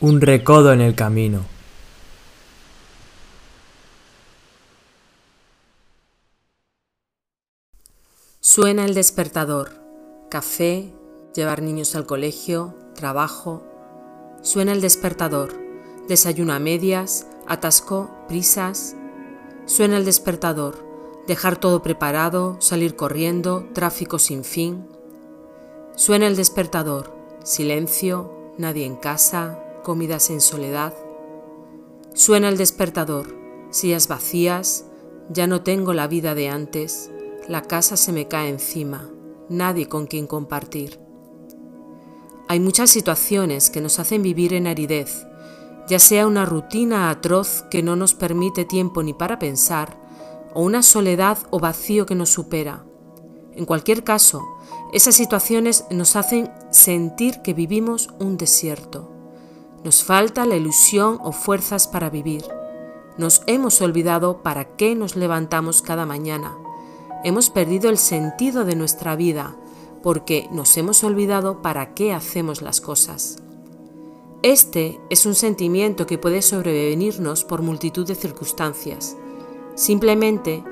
Un recodo en el camino. Suena el despertador. Café, llevar niños al colegio, trabajo. Suena el despertador. Desayuno a medias, atasco, prisas. Suena el despertador. Dejar todo preparado, salir corriendo, tráfico sin fin. Suena el despertador. Silencio, nadie en casa, comidas en soledad. Suena el despertador. Sillas vacías, ya no tengo la vida de antes. La casa se me cae encima, nadie con quien compartir. Hay muchas situaciones que nos hacen vivir en aridez, ya sea una rutina atroz que no nos permite tiempo ni para pensar, o una soledad o vacío que nos supera. En cualquier caso, esas situaciones nos hacen sentir que vivimos un desierto. Nos falta la ilusión o fuerzas para vivir. Nos hemos olvidado para qué nos levantamos cada mañana hemos perdido el sentido de nuestra vida porque nos hemos olvidado para qué hacemos las cosas. Este es un sentimiento que puede sobrevenirnos por multitud de circunstancias. Simplemente,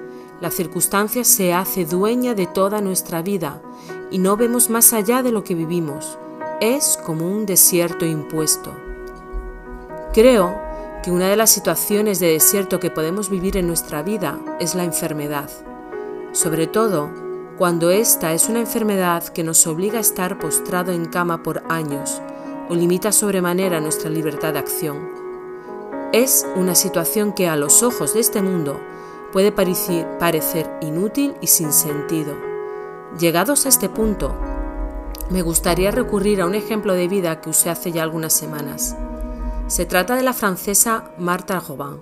la circunstancia se hace dueña de toda nuestra vida y no vemos más allá de lo que vivimos. Es como un desierto impuesto. Creo que una de las situaciones de desierto que podemos vivir en nuestra vida es la enfermedad sobre todo cuando esta es una enfermedad que nos obliga a estar postrado en cama por años o limita sobremanera nuestra libertad de acción. Es una situación que a los ojos de este mundo puede parecer, inútil y sin sentido. Llegados a este punto, me gustaría recurrir a un ejemplo de vida que usé hace ya algunas semanas. Se trata de la francesa Martha Robin.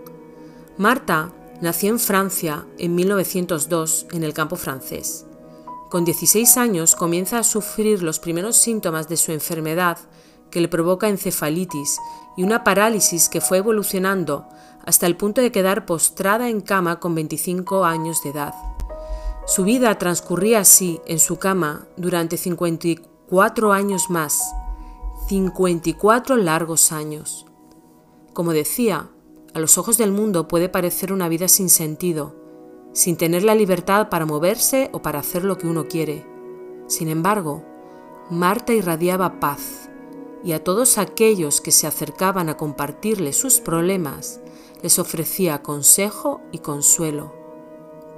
Marta Nació en Francia en 1902 en el campo francés. Con 16 años comienza a sufrir los primeros síntomas de su enfermedad que le provoca encefalitis y una parálisis que fue evolucionando hasta el punto de quedar postrada en cama con 25 años de edad. Su vida transcurría así en su cama durante 54 años más, 54 largos años. Como decía, a los ojos del mundo puede parecer una vida sin sentido, sin tener la libertad para moverse o para hacer lo que uno quiere. Sin embargo, Marta irradiaba paz y a todos aquellos que se acercaban a compartirle sus problemas les ofrecía consejo y consuelo.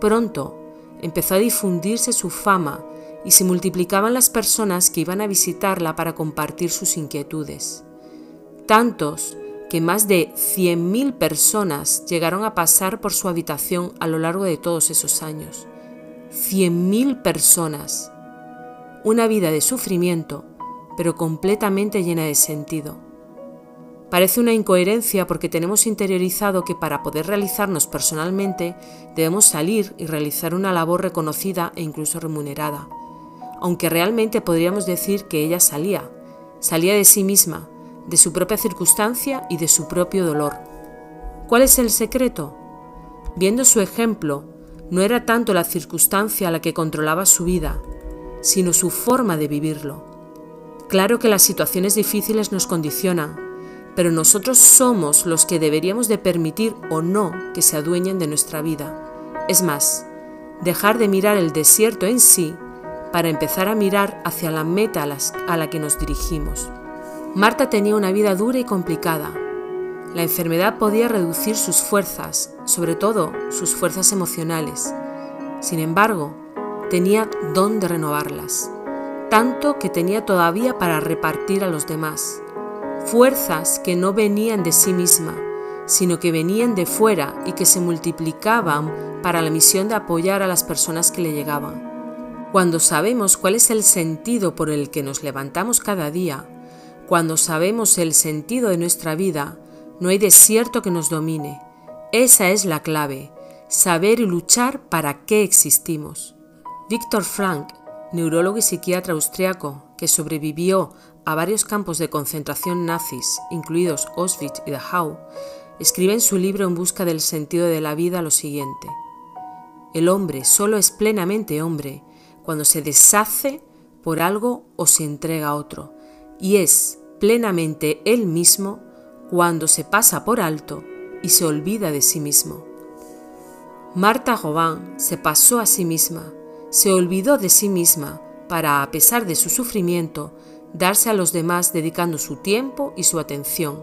Pronto empezó a difundirse su fama y se multiplicaban las personas que iban a visitarla para compartir sus inquietudes. Tantos que más de 100.000 personas llegaron a pasar por su habitación a lo largo de todos esos años. 100.000 personas. Una vida de sufrimiento, pero completamente llena de sentido. Parece una incoherencia porque tenemos interiorizado que para poder realizarnos personalmente debemos salir y realizar una labor reconocida e incluso remunerada, aunque realmente podríamos decir que ella salía, salía de sí misma, de su propia circunstancia y de su propio dolor. ¿Cuál es el secreto? Viendo su ejemplo, no era tanto la circunstancia la que controlaba su vida, sino su forma de vivirlo. Claro que las situaciones difíciles nos condicionan, pero nosotros somos los que deberíamos de permitir o no que se adueñen de nuestra vida. Es más, dejar de mirar el desierto en sí para empezar a mirar hacia la meta a la que nos dirigimos. Marta tenía una vida dura y complicada. La enfermedad podía reducir sus fuerzas, sobre todo sus fuerzas emocionales. Sin embargo, tenía don de renovarlas, tanto que tenía todavía para repartir a los demás. Fuerzas que no venían de sí misma, sino que venían de fuera y que se multiplicaban para la misión de apoyar a las personas que le llegaban. Cuando sabemos cuál es el sentido por el que nos levantamos cada día, cuando sabemos el sentido de nuestra vida, no hay desierto que nos domine. Esa es la clave, saber y luchar para qué existimos. Víctor Frank, neurólogo y psiquiatra austriaco que sobrevivió a varios campos de concentración nazis, incluidos Auschwitz y Dachau, escribe en su libro En busca del sentido de la vida lo siguiente. El hombre solo es plenamente hombre cuando se deshace por algo o se entrega a otro, y es plenamente él mismo cuando se pasa por alto y se olvida de sí mismo. Marta Robin se pasó a sí misma, se olvidó de sí misma para, a pesar de su sufrimiento, darse a los demás dedicando su tiempo y su atención.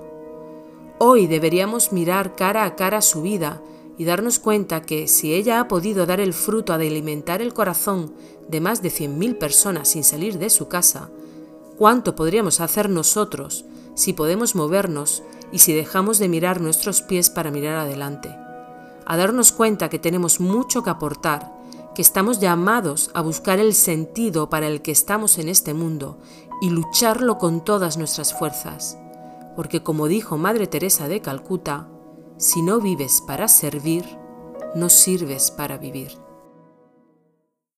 Hoy deberíamos mirar cara a cara su vida y darnos cuenta que si ella ha podido dar el fruto de alimentar el corazón de más de 100.000 personas sin salir de su casa, ¿cuánto podríamos hacer nosotros si podemos movernos y si dejamos de mirar nuestros pies para mirar adelante? A darnos cuenta que tenemos mucho que aportar, que estamos llamados a buscar el sentido para el que estamos en este mundo y lucharlo con todas nuestras fuerzas. Porque como dijo Madre Teresa de Calcuta, si no vives para servir, no sirves para vivir.